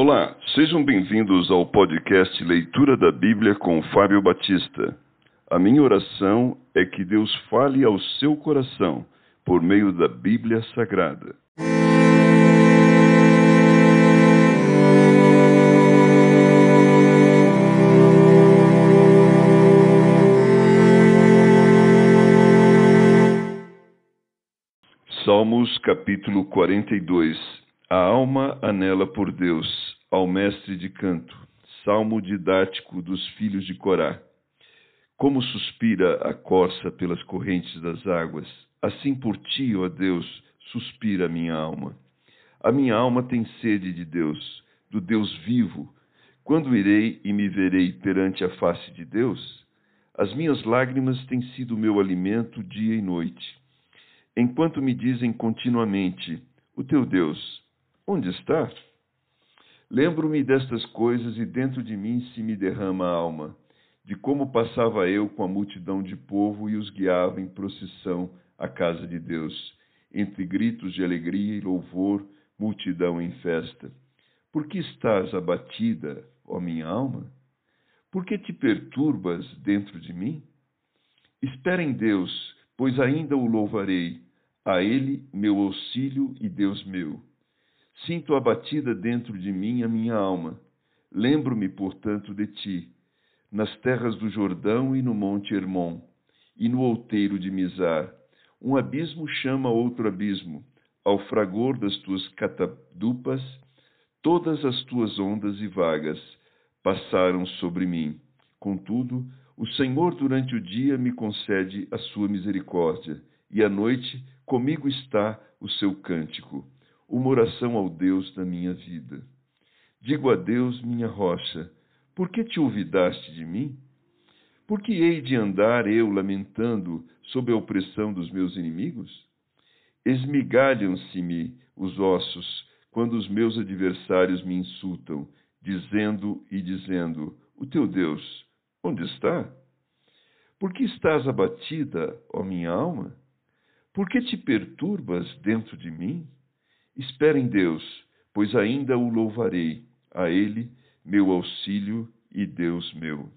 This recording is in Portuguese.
Olá, sejam bem-vindos ao podcast Leitura da Bíblia com Fábio Batista. A minha oração é que Deus fale ao seu coração por meio da Bíblia Sagrada. Salmos capítulo 42 A alma anela por Deus, ao mestre de canto, salmo didático dos filhos de Corá. Como suspira a corça pelas correntes das águas, assim por ti, ó Deus, suspira a minha alma. A minha alma tem sede de Deus, do Deus vivo. Quando irei e me verei perante a face de Deus? As minhas lágrimas têm sido meu alimento dia e noite enquanto me dizem continuamente: O teu Deus, onde está? Lembro-me destas coisas e dentro de mim se me derrama a alma, de como passava eu com a multidão de povo e os guiava em procissão à casa de Deus, entre gritos de alegria e louvor, multidão em festa. Por que estás abatida, ó minha alma? Por que te perturbas dentro de mim? Espera em Deus, pois ainda o louvarei a Ele, meu auxílio e Deus meu. Sinto abatida dentro de mim a minha alma. Lembro-me, portanto, de ti, nas terras do Jordão e no monte Hermon, e no outeiro de Mizar. Um abismo chama outro abismo, ao fragor das tuas catadupas, todas as tuas ondas e vagas passaram sobre mim. Contudo, o Senhor durante o dia me concede a sua misericórdia, e à noite Comigo está o seu cântico, uma oração ao Deus da minha vida. Digo a Deus, minha rocha, por que te olvidaste de mim? Por que hei de andar eu lamentando sob a opressão dos meus inimigos? Esmigalham-se-me os ossos quando os meus adversários me insultam, dizendo e dizendo: O teu Deus, onde está? Por que estás abatida, ó minha alma? Por que te perturbas dentro de mim? Espera em Deus, pois ainda o louvarei, a Ele, meu auxílio e Deus meu.